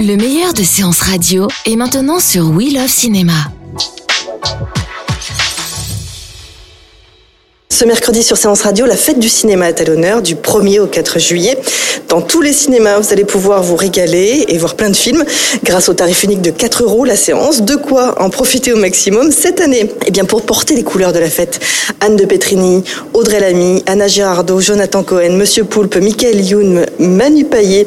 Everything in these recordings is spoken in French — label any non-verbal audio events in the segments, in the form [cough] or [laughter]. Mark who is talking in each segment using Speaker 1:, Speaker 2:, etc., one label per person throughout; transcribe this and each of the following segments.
Speaker 1: Le meilleur de séances radio est maintenant sur We Love Cinéma.
Speaker 2: Ce mercredi sur Séance Radio, la fête du cinéma est à l'honneur du 1er au 4 juillet. Dans tous les cinémas, vous allez pouvoir vous régaler et voir plein de films grâce au tarif unique de 4 euros la séance. De quoi en profiter au maximum cette année Eh bien, pour porter les couleurs de la fête, Anne de Petrini, Audrey Lamy, Anna Girardot, Jonathan Cohen, Monsieur Poulpe, Michael Youn, Manu euh,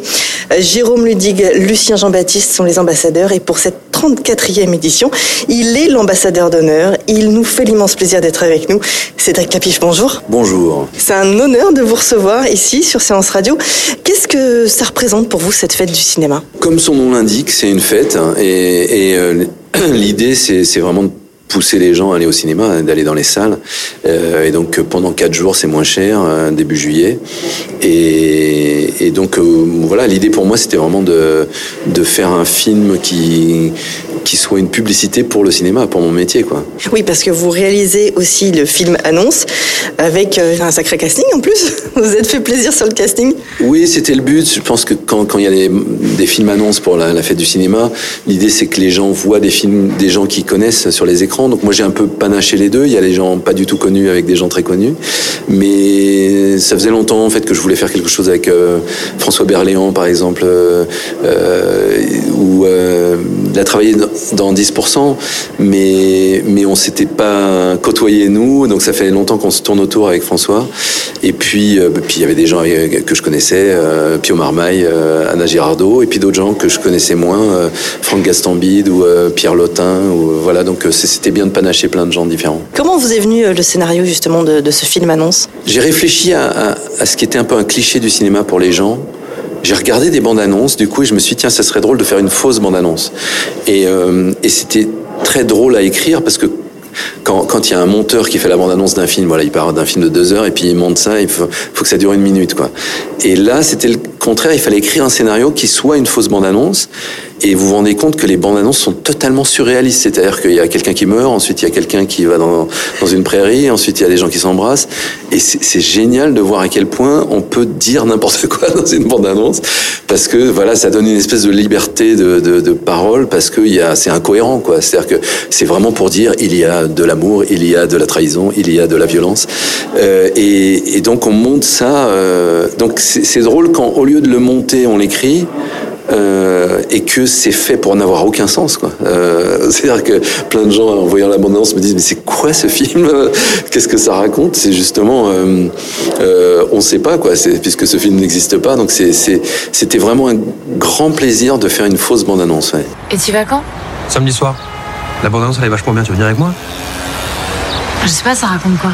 Speaker 2: Jérôme Ludig, Lucien Jean-Baptiste sont les ambassadeurs. Et pour cette 34e édition, il est l'ambassadeur d'honneur. Il nous fait l'immense plaisir d'être avec nous. Cédric Capiche, bonjour.
Speaker 3: Bonjour.
Speaker 2: C'est un honneur de vous recevoir ici sur Séance Radio. Qu'est-ce que ça représente pour vous cette fête du cinéma?
Speaker 3: Comme son nom l'indique, c'est une fête hein, et, et, euh, [clears throat] l'idée c'est c'est vraiment de pousser les gens à aller au cinéma, d'aller dans les salles. Euh, et donc pendant quatre jours, c'est moins cher, euh, début juillet. Et, et donc euh, voilà, l'idée pour moi, c'était vraiment de, de faire un film qui, qui soit une publicité pour le cinéma, pour mon métier, quoi.
Speaker 2: Oui, parce que vous réalisez aussi le film Annonce avec un sacré casting en plus. [laughs] Vous êtes fait plaisir sur le casting
Speaker 3: Oui, c'était le but. Je pense que quand, quand il y a des, des films annonces pour la, la fête du cinéma, l'idée c'est que les gens voient des films, des gens qui connaissent sur les écrans. Donc moi j'ai un peu panaché les deux. Il y a les gens pas du tout connus avec des gens très connus. Mais ça faisait longtemps en fait que je voulais faire quelque chose avec euh, François Berléand par exemple, euh, euh, où euh, il a travaillé dans 10%, mais mais on s'était pas côtoyé nous. Donc ça fait longtemps qu'on se tourne autour avec François. Et puis euh, puis il y avait des gens que je connaissais, Pio Marmaille, Anna Girardot, et puis d'autres gens que je connaissais moins, Franck Gastambide ou Pierre Lotin. Ou, voilà, donc c'est- c'était bien de panacher plein de gens différents.
Speaker 2: Comment vous est venu euh, le scénario justement de, de ce film Annonce?
Speaker 3: J'ai réfléchi à, à- à ce qui était un peu un cliché du cinéma pour les gens. J'ai regardé des bandes annonces, du coup, et je me suis dit, tiens, ça serait drôle de faire une fausse bande annonce. Et, euh, et c'était très drôle à écrire parce que quand quand il y a un monteur qui fait la bande annonce d'un film, voilà, il part d'un film de deux heures et puis il monte ça, il faut, faut que ça dure une minute, quoi. Et là, c'était le contraire, il fallait écrire un scénario qui soit une fausse bande annonce. Et vous vous rendez compte que les bandes annonces sont totalement surréalistes. C'est-à-dire qu'il y a quelqu'un qui meurt, ensuite il y a quelqu'un qui va dans, une prairie, ensuite il y a des gens qui s'embrassent. Et c'est génial de voir à quel point on peut dire n'importe quoi [laughs] dans une bande annonce. Parce que voilà, ça donne une espèce de liberté de, de, de parole parce que c'est incohérent. quoi. C'est-à-dire que c'est vraiment pour dire il y a de l'amour, il y a de la trahison, il y a de la violence. Euh, et, et donc on monte ça. euh, donc c'est drôle quand au lieu de le monter, on l'écrit. Euh, et que c'est fait pour n'avoir aucun sens quoi. Euh, [laughs] C'est-à-dire que plein de gens en voyant l'abondance me disent mais c'est quoi ce film [laughs] Qu'est-ce que ça raconte C'est justement euh, euh, on sait pas quoi. C'est puisque ce film n'existe pas donc c'est c'est- c'était vraiment un grand plaisir de faire une fausse bande annonce. Ouais.
Speaker 4: Et tu vas quand
Speaker 5: Samedi soir. La bande-annonce, elle est vachement bien. Tu veux venir avec moi
Speaker 4: Je sais pas, ça raconte quoi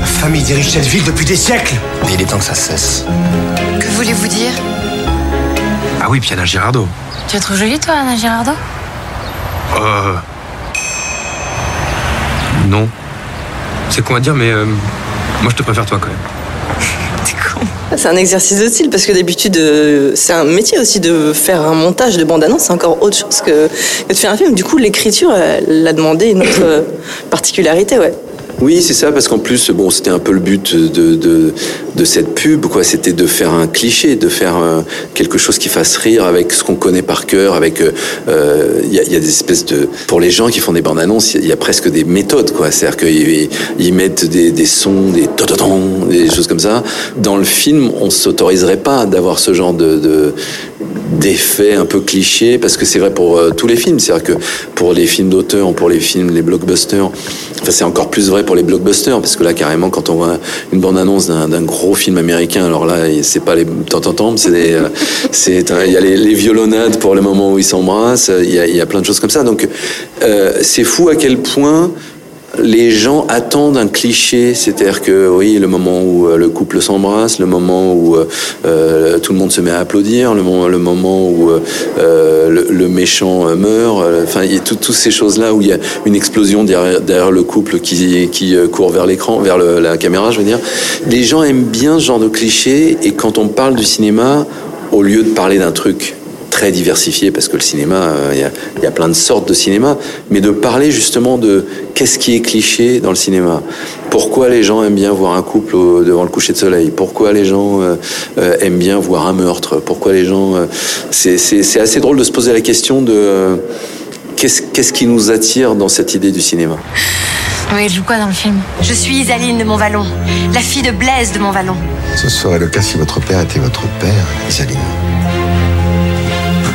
Speaker 6: Ma famille dirige cette ville depuis des siècles.
Speaker 5: Mais il est temps que ça cesse.
Speaker 4: Que voulez-vous dire
Speaker 5: Ah oui, puis Anna Girardot.
Speaker 4: Tu la trouves jolie, toi, Anna Girardot?
Speaker 5: Euh... Non. C'est con à dire, mais euh, moi je te préfère toi quand même. [laughs]
Speaker 4: T'es con.
Speaker 2: C'est un exercice de style parce que d'habitude, euh, c'est un métier aussi de faire un montage de bande-annonce, c'est encore autre chose que, que de faire un film. Du coup, l'écriture, elle a demandé une autre euh, particularité, ouais.
Speaker 3: Oui, c'est ça, parce qu'en plus, bon, c'était un peu le but de, de, de cette pub, quoi. C'était de faire un cliché, de faire euh, quelque chose qui fasse rire avec ce qu'on connaît par cœur, avec, euh, il y, a, il y a des espèces de, pour les gens qui font des bandes annonces, il y, a- il y a presque des méthodes, quoi. C'est-à-dire qu'ils ils mettent des, des sons, des des choses comme ça. Dans le film, on s'autoriserait pas d'avoir ce genre de, de d'effets un peu clichés parce que c'est vrai pour euh, tous les films. C'est à dire que pour les films d'auteur pour les films les blockbusters enfin c'est encore plus vrai pour les blockbusters parce que là carrément quand on voit une bande annonce d'un gros film américain alors là c'est pas les tant c'est euh, [laughs] c'est il y a les, les violonades pour le moment où ils s'embrassent il y a, y a plein de choses comme ça. Donc euh, c'est fou à quel point les gens attendent un cliché, c'est-à-dire que oui, le moment où euh, le couple s'embrasse, le moment où euh, euh, tout le monde se met à applaudir, le moment, où le, méchant meurt, enfin il y a toutes ces choses-là où il y a une explosion derrière, le couple qui, court vers l'écran, vers la caméra, je veux dire. Les gens aiment bien ce genre de cliché et quand on parle du cinéma, au lieu de parler d'un truc très diversifié parce que le cinéma, il euh, y, y, a plein de sortes de cinéma, mais de parler justement de qu'est-ce qui est cliché dans le cinéma. Pourquoi les gens aiment bien voir un couple au, devant le coucher de soleil? Pourquoi les gens euh, euh, aiment bien voir un meurtre? Pourquoi les gens... Euh, c'est assez drôle de se poser la question de euh, qu'est-ce qu'est-ce qui nous attire dans cette idée du cinéma?
Speaker 4: Oui, je joue quoi dans le film?
Speaker 7: Je suis Isaline de Montvalon, la fille de Blaise de Montvalon.
Speaker 8: Ce serait le cas si votre père était votre père, Isaline.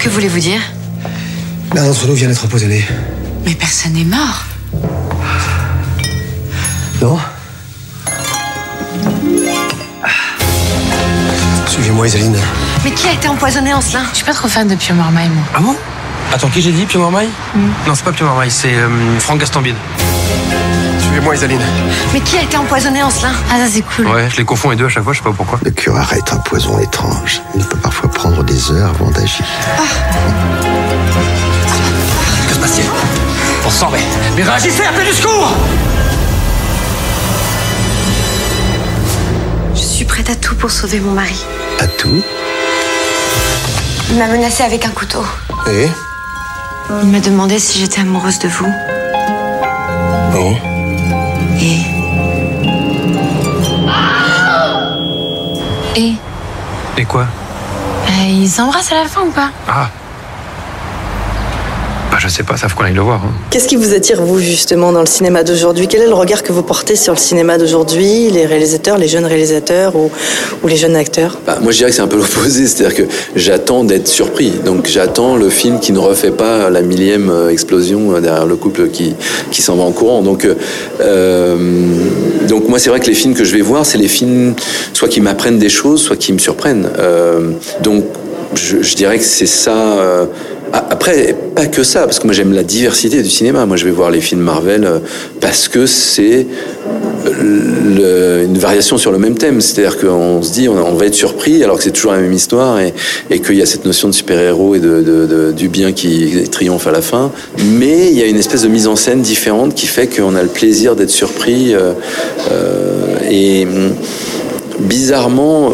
Speaker 4: Que voulez-vous dire
Speaker 6: L'un d'entre nous vient d'être empoisonné.
Speaker 4: Mais personne n'est mort.
Speaker 6: Non Suivez-moi, Isaline.
Speaker 7: Mais qui a été empoisonné, Ancelin
Speaker 4: Je suis pas trop fan de Pio Marmaille, moi.
Speaker 5: Ah bon Attends, qui j'ai dit Pio Marmaille mm. Non, c'est pas Pio Marmaille, c'est euh, Franck Gastambide.
Speaker 6: Suivez-moi, Isaline.
Speaker 7: Mais qui a été empoisonné, Ancelin
Speaker 4: Ah, ça c'est cool.
Speaker 5: Ouais, je les confonds les deux à chaque fois, je sais pas pourquoi.
Speaker 8: Le curare est un poison étrange. Il peut parfois prendre des heures avant d'agir. Ah.
Speaker 6: Que se passe-t-il On s'en va. Mais réagissez, appelez du secours
Speaker 7: Je suis prête à tout pour sauver mon mari.
Speaker 8: À tout
Speaker 7: Il m'a menacé avec un couteau.
Speaker 6: Et
Speaker 7: Il m'a demandé si j'étais amoureuse de vous.
Speaker 6: Oh.
Speaker 7: Et
Speaker 4: Et
Speaker 5: Et quoi?
Speaker 4: Euh, Ils s'embrassent à la fin ou pas?
Speaker 5: Ah je sais pas, ça faut qu'on aille le voir. Hein.
Speaker 2: Qu'est-ce qui vous attire, vous, justement, dans le cinéma d'aujourd'hui? Quel est le regard que vous portez sur le cinéma d'aujourd'hui, les réalisateurs, les jeunes réalisateurs ou, ou les jeunes acteurs?
Speaker 3: Bah, Moi, je dirais que c'est un peu [laughs] l'opposé, c'est-à-dire que j'attends d'être surpris. Donc, j'attends le film qui ne refait pas la millième euh, explosion derrière le couple qui, qui s'en va en courant. Donc, euh, donc moi, c'est vrai que les films que je vais voir, c'est les films soit qui m'apprennent des choses, soit qui me surprennent. Euh, donc, je, je, dirais que c'est ça. Euh, après, pas que ça, parce que moi j'aime la diversité du cinéma. Moi je vais voir les films Marvel parce que c'est une variation sur le même thème. C'est-à-dire qu'on se dit on, va être surpris alors que c'est toujours la même histoire et, qu'il y a cette notion de super-héros et de, du bien qui triomphe à la fin. Mais il y a une espèce de mise en scène différente qui fait qu'on a le plaisir d'être surpris. Euh, euh, et bizarrement,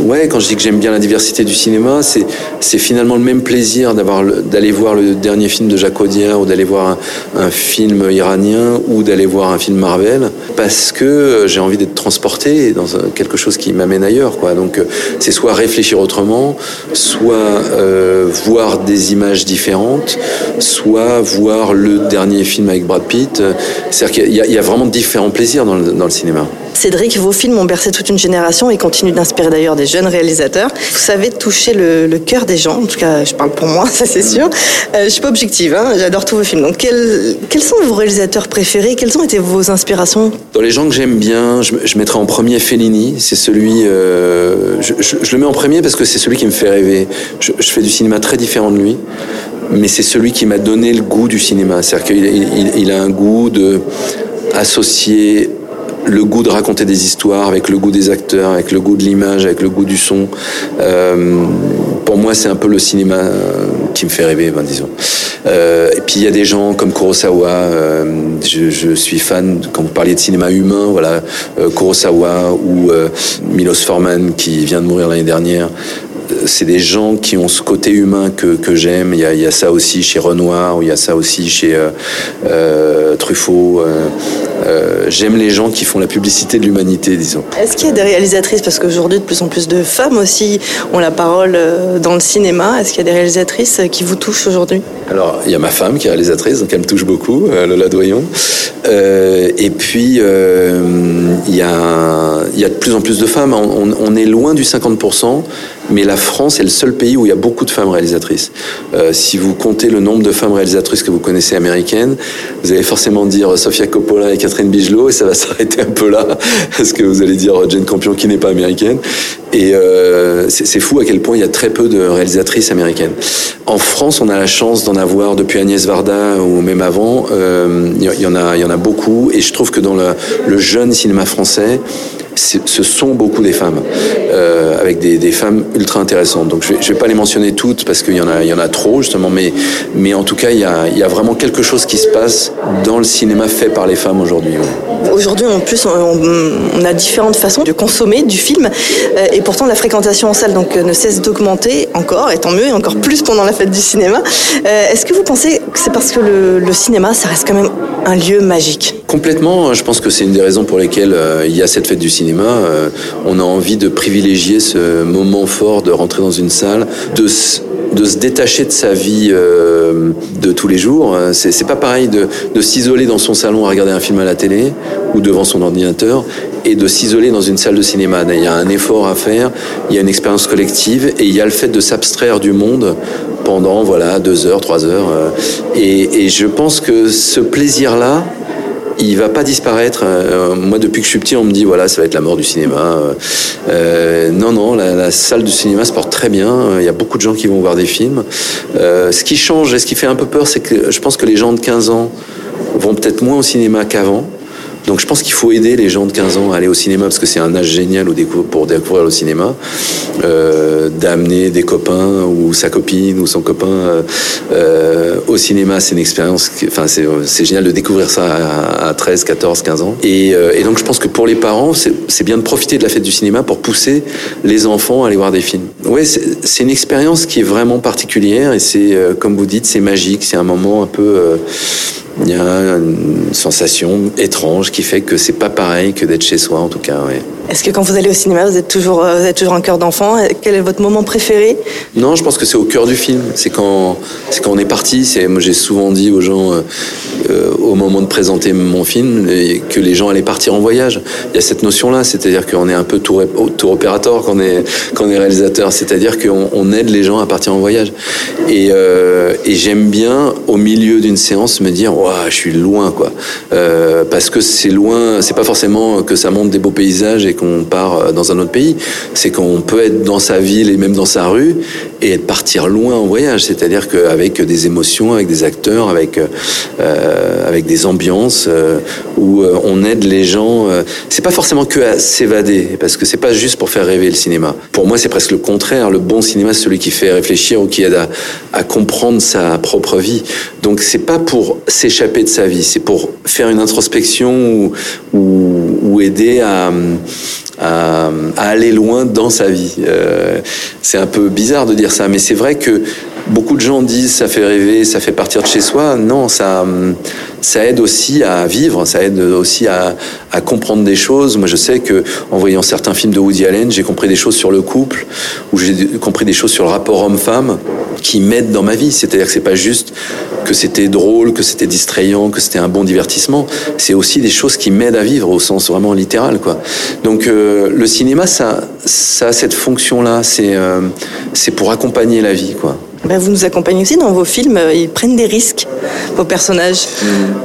Speaker 3: ouais, quand je dis que j'aime bien la diversité du cinéma, c'est finalement le même plaisir d'aller voir le dernier film de Jacques ou d'aller voir un, film iranien ou d'aller voir un film Marvel parce que j'ai envie d'être transporté dans quelque chose qui m'amène ailleurs. Donc c'est soit réfléchir autrement, soit euh, voir des images différentes, soit voir le dernier film avec Brad Pitt. C'est-à-dire qu'il y, a vraiment différents plaisirs dans le cinéma.
Speaker 2: Cédric, vos films ont bercé toute une génération et continuent d'inspirer d'ailleurs des jeunes réalisateurs. Vous savez toucher le, cœur des gens, en tout cas je parle pour moi, [laughs] ça c'est sûr. Euh, je suis pas objective, hein, j'adore tous vos films. Donc quels, sont vos réalisateurs préférés? Quelles ont été vos inspirations?
Speaker 3: Dans les gens que j'aime bien, je, je, mettrais en premier Fellini. C'est celui, euh, je, le mets en premier parce que c'est celui qui me fait rêver. Je, fais du cinéma très différent de lui, mais c'est celui qui m'a donné le goût du cinéma. C'est-à-dire qu'il il, il a un goût de associer le goût de raconter des histoires, avec le goût des acteurs, avec le goût de l'image, avec le goût du son. Euh, pour moi, c'est un peu le cinéma qui me fait rêver, ben, disons. Euh, et puis il y a des gens comme Kurosawa. Euh, je, je, suis fan quand vous parliez de cinéma humain, voilà, euh, Kurosawa ou euh, Milos Forman qui vient de mourir l'année dernière c'est des gens qui ont ce côté humain que, que j'aime. Il, il, y a ça aussi chez Renoir, ou il y a ça aussi chez euh, euh, Truffaut. Euh, j'aime les gens qui font la publicité de l'humanité, disons.
Speaker 2: Est-ce qu'il y a des réalisatrices, parce qu'aujourd'hui de plus en plus de femmes aussi ont la parole dans le cinéma, est-ce qu'il y a des réalisatrices qui vous touchent aujourd'hui?
Speaker 3: Alors, il y a ma femme qui est réalisatrice, donc elle me touche beaucoup, Lola Doyon. et puis, il y, a, il y a de plus en plus de femmes. On, on est loin du 50%, mais la France est le seul pays où il y a beaucoup de femmes réalisatrices. Euh, si vous comptez le nombre de femmes réalisatrices que vous connaissez américaines, vous allez forcément dire Sofia Coppola et Catherine Bigelow, et ça va [laughs] s'arrêter un peu là, parce que vous allez dire Jane Campion qui n'est pas américaine. Et euh, c'est fou à quel point il y a très peu de réalisatrices américaines. En France, on a la chance d'en avoir depuis Agnès Varda ou même avant. Euh, il y, en a, il y en a beaucoup. Et je trouve que dans le, le jeune cinéma français, ce sont beaucoup des femmes, euh, avec des, des, femmes ultra intéressantes. Donc je ne vais, vais, pas les mentionner toutes parce qu'il y, en a, il y en a trop justement, mais, mais en tout cas, il y, a, il y a vraiment quelque chose qui se passe dans le cinéma fait par les femmes aujourd'hui.
Speaker 2: Aujourd'hui, en plus, on, a différentes façons de consommer du film, euh, et pourtant la fréquentation en salle donc, ne cesse d'augmenter encore, et tant mieux, et encore plus pendant la fête du cinéma. Euh, Est-ce que vous pensez que c'est parce que le, cinéma, ça reste quand même un lieu magique?
Speaker 3: Complètement, je pense que c'est une des raisons pour lesquelles euh, il y a cette fête du cinéma. Euh, on a envie de privilégier ce moment fort de rentrer dans une salle, de de se détacher de sa vie euh, de tous les jours. C'est pas pareil de, de s'isoler dans son salon à regarder un film à la télé ou devant son ordinateur et de s'isoler dans une salle de cinéma. Il y a un effort à faire, il y a une expérience collective et il y a le fait de s'abstraire du monde pendant voilà deux heures, trois heures. Et, et je pense que ce plaisir-là, il va pas disparaître. Euh, moi, depuis que je suis petit, on me dit voilà, ça va être la mort du cinéma. Euh, non, non, la, salle du cinéma se porte très bien. Il y a beaucoup de gens qui vont voir des films. Euh, ce qui change et ce qui fait un peu peur, c'est que je pense que les gens de 15 ans vont peut-être moins au cinéma qu'avant. Donc je pense qu'il faut aider les gens de 15 ans à aller au cinéma parce que c'est un âge génial pour découvrir le cinéma, euh, d'amener des copains ou sa copine ou son copain euh, au cinéma, c'est une expérience, enfin c'est génial de découvrir ça à, à, 13, 14, 15 ans. Et, euh, et donc je pense que pour les parents, c'est bien de profiter de la fête du cinéma pour pousser les enfants à aller voir des films. Ouais, c'est une expérience qui est vraiment particulière et c'est, comme vous dites, c'est magique, c'est un moment un peu il y a une sensation étrange qui fait que c'est pas pareil que d'être chez soi en tout cas.
Speaker 2: Est-ce que quand vous allez au cinéma, vous êtes toujours, vous êtes toujours un cœur d'enfant? Quel est votre moment préféré?
Speaker 3: Non, je pense que c'est au cœur du film. C'est quand, c'est quand on est parti. C'est, moi, j'ai souvent dit aux gens, euh, au moment de présenter mon film, que les gens allaient partir en voyage. Il y a cette notion-là, c'est-à-dire qu'on est un peu tour, tour opérateur quand est, quand est réalisateur. C'est-à-dire qu'on on aide les gens à partir en voyage. Et, euh, j'aime bien, au milieu d'une séance, me dire, ouais, je suis loin, quoi. Euh, parce que c'est loin. C'est pas forcément que ça montre des beaux paysages et qu'on part dans un autre pays. C'est qu'on peut être dans sa ville et même dans sa rue et partir loin en voyage. C'est-à-dire qu'avec des émotions, avec des acteurs, avec euh, avec des ambiances euh, où euh, on aide les gens. Euh, c'est pas forcément que à s'évader parce que c'est pas juste pour faire rêver le cinéma. Pour moi, c'est presque le contraire. Le bon cinéma, c'est celui qui fait réfléchir ou qui aide à, comprendre sa propre vie. Donc c'est pas pour s'échapper de sa vie, c'est pour faire une introspection ou, aider à à, à, aller loin dans sa vie. Euh, c'est un peu bizarre de dire ça, mais c'est vrai que beaucoup de gens disent ça fait rêver, ça fait partir de chez soi. Non, ça, ça aide aussi à vivre, ça aide aussi à, à comprendre des choses. Moi, je sais que en voyant certains films de Woody Allen, j'ai compris des choses sur le couple, ou j'ai compris des choses sur le rapport homme-femme qui m'aident dans ma vie. C'est-à-dire que c'est pas juste que c'était drôle, que c'était distrayant, que c'était un bon divertissement. C'est aussi des choses qui m'aident à vivre au sens vraiment littéral, quoi. Donc euh, le cinéma, ça, ça a cette fonction-là. C'est euh, c'est pour accompagner la vie, quoi.
Speaker 2: Ben, vous nous accompagnez aussi dans vos films. Ils prennent des risques, vos personnages.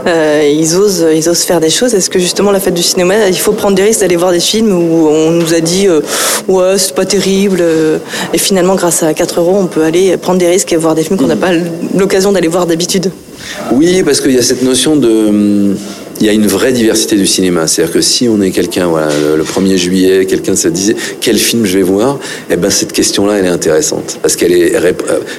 Speaker 2: Euh, ils, osent, ils osent faire des choses. Est-ce que justement, la fête du cinéma, il faut prendre des risques d'aller voir des films où on nous a dit euh, Ouais, c'est pas terrible. euh, Et finalement, grâce à 4 euros, on peut aller prendre des risques et voir des films qu'on n'a pas l'occasion d'aller voir d'habitude?
Speaker 3: Oui, parce qu'il y a cette notion de. Il y a une vraie diversité du cinéma. C'est-à-dire que si on est quelqu'un, voilà, le, 1er juillet, quelqu'un se disait quel film je vais voir, eh ben cette question-là, elle est intéressante parce qu'elle est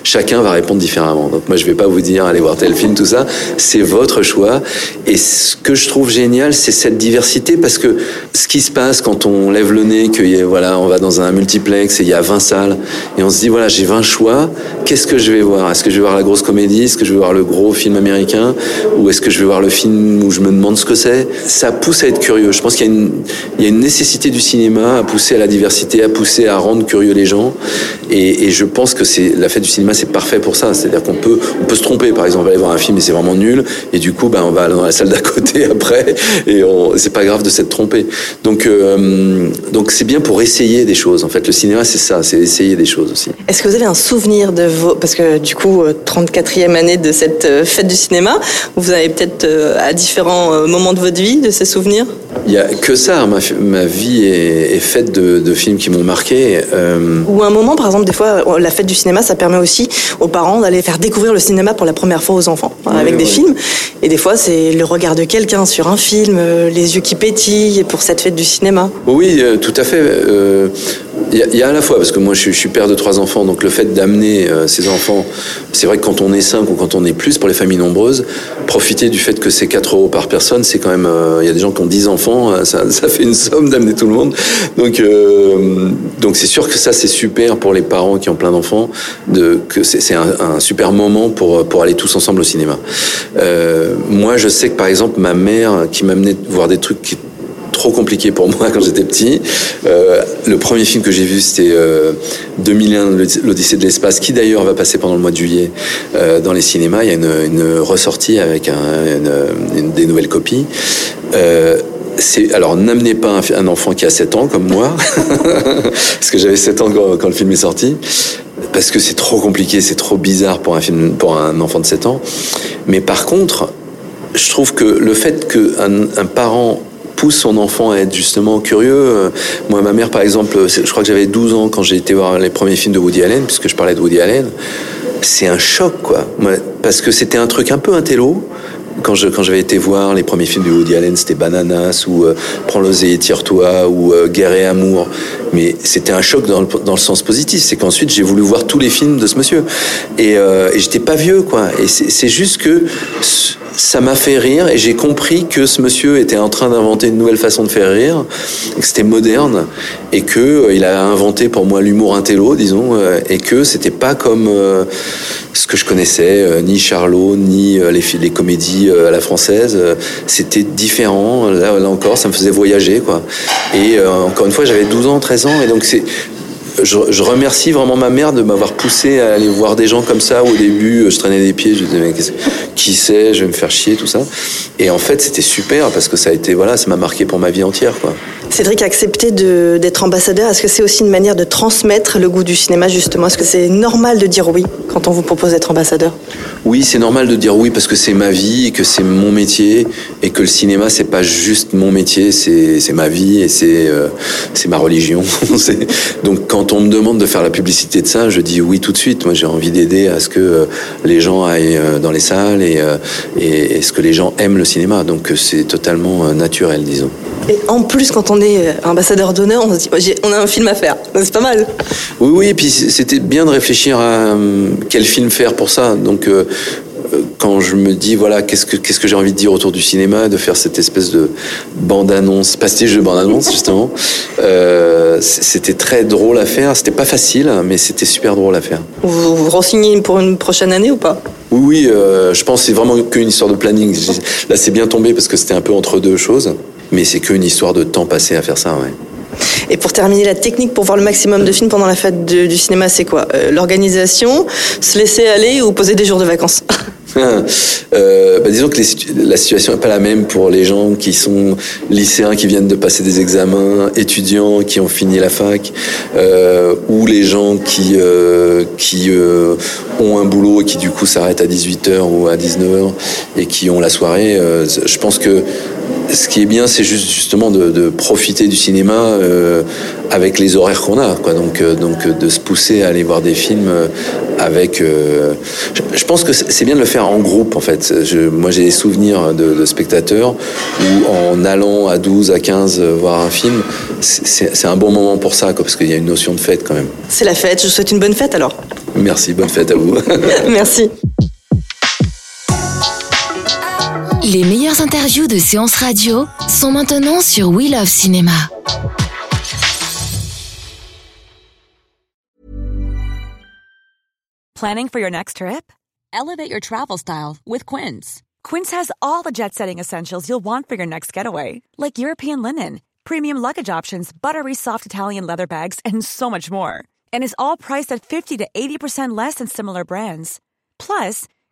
Speaker 3: chacun va répondre différemment. Donc moi, je vais pas vous dire allez voir tel film, tout ça. C'est votre choix. Et ce que je trouve génial, c'est cette diversité parce que ce qui se passe quand on lève le nez, que voilà, on va dans un multiplex et il y a 20 salles et on se dit voilà, j'ai 20 choix. Qu'est-ce que je vais voir? Est-ce que je vais voir la grosse comédie? Est-ce que je vais voir le gros film américain? Ou est-ce que je vais voir le film où je me demande ce que c'est, ça pousse à être curieux. Je pense qu'il y, a une nécessité du cinéma à pousser à la diversité, à pousser à rendre curieux les gens. Et, je pense que c'est la fête du cinéma, c'est parfait pour ça. C'est-à-dire qu'on peut, on peut se tromper. Par exemple, on va aller voir un film et c'est vraiment nul, et du coup, ben, on va aller dans la salle d'à côté [laughs] après, et c'est pas grave de s'être trompé. Donc, euh, donc c'est bien pour essayer des choses. En fait, le cinéma, c'est ça, c'est essayer des choses aussi.
Speaker 2: Est-ce que vous avez un souvenir de vos, parce que du coup, 34e année de cette fête du cinéma, vous avez peut-être à différents moments de votre vie, de ces souvenirs
Speaker 3: il y a que ça. Ma, ma vie est, est faite de, de, films qui m'ont marqué.
Speaker 2: Euh... Ou un moment, par exemple, des fois, la fête du cinéma, ça permet aussi aux parents d'aller faire découvrir le cinéma pour la première fois aux enfants, hein, avec oui, des oui. films. Et des fois, c'est le regard de quelqu'un sur un film, euh, les yeux qui pétillent pour cette fête du cinéma.
Speaker 3: Oui, euh, tout à fait. Euh, il y, y, a à la fois, parce que moi je, je suis père de trois enfants, donc le fait d'amener euh, ces enfants, c'est vrai que quand on est cinq ou quand on est plus, pour les familles nombreuses, profiter du fait que c'est 4 euros par personne, c'est quand même. Il euh, y a des gens qui ont 10 enfants, euh, ça, ça fait une somme d'amener tout le monde. Donc euh, donc c'est sûr que ça c'est super pour les parents qui ont plein d'enfants, de, que c'est un, un, super moment pour, pour aller tous ensemble au cinéma. Euh, moi je sais que par exemple ma mère qui m'amenait voir des trucs qui trop compliqué pour moi [laughs] quand j'étais petit. Euh, le premier film que j'ai vu, c'était euh, 2001, l'Odyssée de l'espace, qui d'ailleurs va passer pendant le mois de juillet euh, dans les cinémas. Il y a une, ressortie avec un, une, des nouvelles copies. Euh, alors n'amenez pas un, enfant qui a 7 ans comme moi, [laughs] parce que j'avais 7 ans quand, quand, le film est sorti, parce que c'est trop compliqué, c'est trop bizarre pour un film, pour un enfant de 7 ans. Mais par contre, je trouve que le fait qu'un un parent pousse son enfant à être justement curieux. Moi, ma mère, par exemple, je crois que j'avais 12 ans quand j'ai été voir les premiers films de Woody Allen, puisque je parlais de Woody Allen. C'est un choc, quoi. Parce que c'était un truc un peu intello. Quand je quand j'avais été voir les premiers films de Woody Allen, c'était Bananas ou euh, Prends l'oseille et tire-toi ou euh, Guerre et amour. Mais c'était un choc dans le, sens positif. C'est qu'ensuite j'ai voulu voir tous les films de ce monsieur. Et, euh, j'étais pas vieux, quoi. Et c'est juste que ça m'a fait rire et j'ai compris que ce monsieur était en train d'inventer une nouvelle façon de faire rire, que c'était moderne et que euh, il a inventé pour moi l'humour intello, disons, euh, et que c'était pas comme ce que je connaissais, ni Charlot, ni les, comédies à la française. c'était différent. Là, là, encore, ça me faisait voyager, quoi. Et encore une fois, j'avais 12 ans, 13 et donc c'est je, remercie vraiment ma mère de m'avoir poussé à aller voir des gens comme ça. Au début, je traînais des pieds, je disais, mais qui c'est, je vais me faire chier, tout ça. Et en fait, c'était super parce que ça a été, voilà, ça m'a marqué pour ma vie entière, quoi.
Speaker 2: Cédric, accepter d'être ambassadeur, est-ce que c'est aussi une manière de transmettre le goût du cinéma, justement? Est-ce que c'est normal de dire oui quand on vous propose d'être ambassadeur?
Speaker 3: Oui, c'est normal de dire oui parce que c'est ma vie, et que c'est mon métier, et que le cinéma, c'est pas juste mon métier, c'est ma vie et c'est euh, ma religion. [laughs] Donc, quand on me demande de faire la publicité de ça, je dis oui tout de suite. Moi, j'ai envie d'aider à ce que euh, les gens aillent euh, dans les salles et, et, et ce que les gens aiment le cinéma. Donc, c'est totalement naturel, disons.
Speaker 2: Et en plus, quand on est ambassadeur d'honneur, on se dit, on a un film à faire. C'est pas mal.
Speaker 3: Oui, oui, et puis c'était bien de réfléchir à euh, quel film faire pour ça. Donc, euh, quand je me dis, voilà, qu'est-ce que, qu'est-ce que j'ai envie de dire autour du cinéma, de faire cette espèce de bande-annonce, pastiche de bande-annonce, justement, euh, c'était très drôle à faire. C'était pas facile, mais c'était super drôle à faire.
Speaker 2: Vous vous renseignez pour une prochaine année ou pas?
Speaker 3: Oui, oui, euh, je pense que c'est vraiment qu'une histoire de planning. Là, c'est bien tombé parce que c'était un peu entre deux choses. Mais c'est qu'une histoire de temps passé à faire ça, ouais.
Speaker 2: Et pour terminer, la technique pour voir le maximum de films pendant la fête du cinéma, c'est quoi? Euh, L'organisation, se laisser aller ou poser des jours de vacances? [laughs] [laughs]
Speaker 3: euh, bah disons que la situation n'est pas la même pour les gens qui sont lycéens, qui viennent de passer des examens, étudiants qui ont fini la fac, euh, ou les gens qui, euh, qui ont un boulot et qui du coup s'arrêtent à 18h ou à 19h et qui ont la soirée. Je pense que ce qui est bien, c'est juste justement de, de, profiter du cinéma euh, avec les horaires qu'on a, quoi. Donc, euh, donc de se pousser à aller voir des films avec. Euh, je, je, pense que c'est bien de le faire en groupe, en fait. Je, moi, j'ai des souvenirs de, de, spectateurs où, en allant à 12, à 15 voir un film, c'est un bon moment pour ça, quoi, parce qu'il y a une notion de fête quand même.
Speaker 2: C'est la fête. Je vous souhaite une bonne fête alors.
Speaker 3: Merci, bonne fête à vous. [laughs]
Speaker 2: Merci.
Speaker 1: Les meilleures interviews de séances radio sont maintenant sur We Love Cinéma.
Speaker 9: Planning for your next trip? Elevate your travel style with Quince. Quince has all the jet setting essentials you'll want for your next getaway, like European linen, premium luggage options, buttery soft Italian leather bags, and so much more. And is all priced at 50 to 80% less than similar brands. Plus,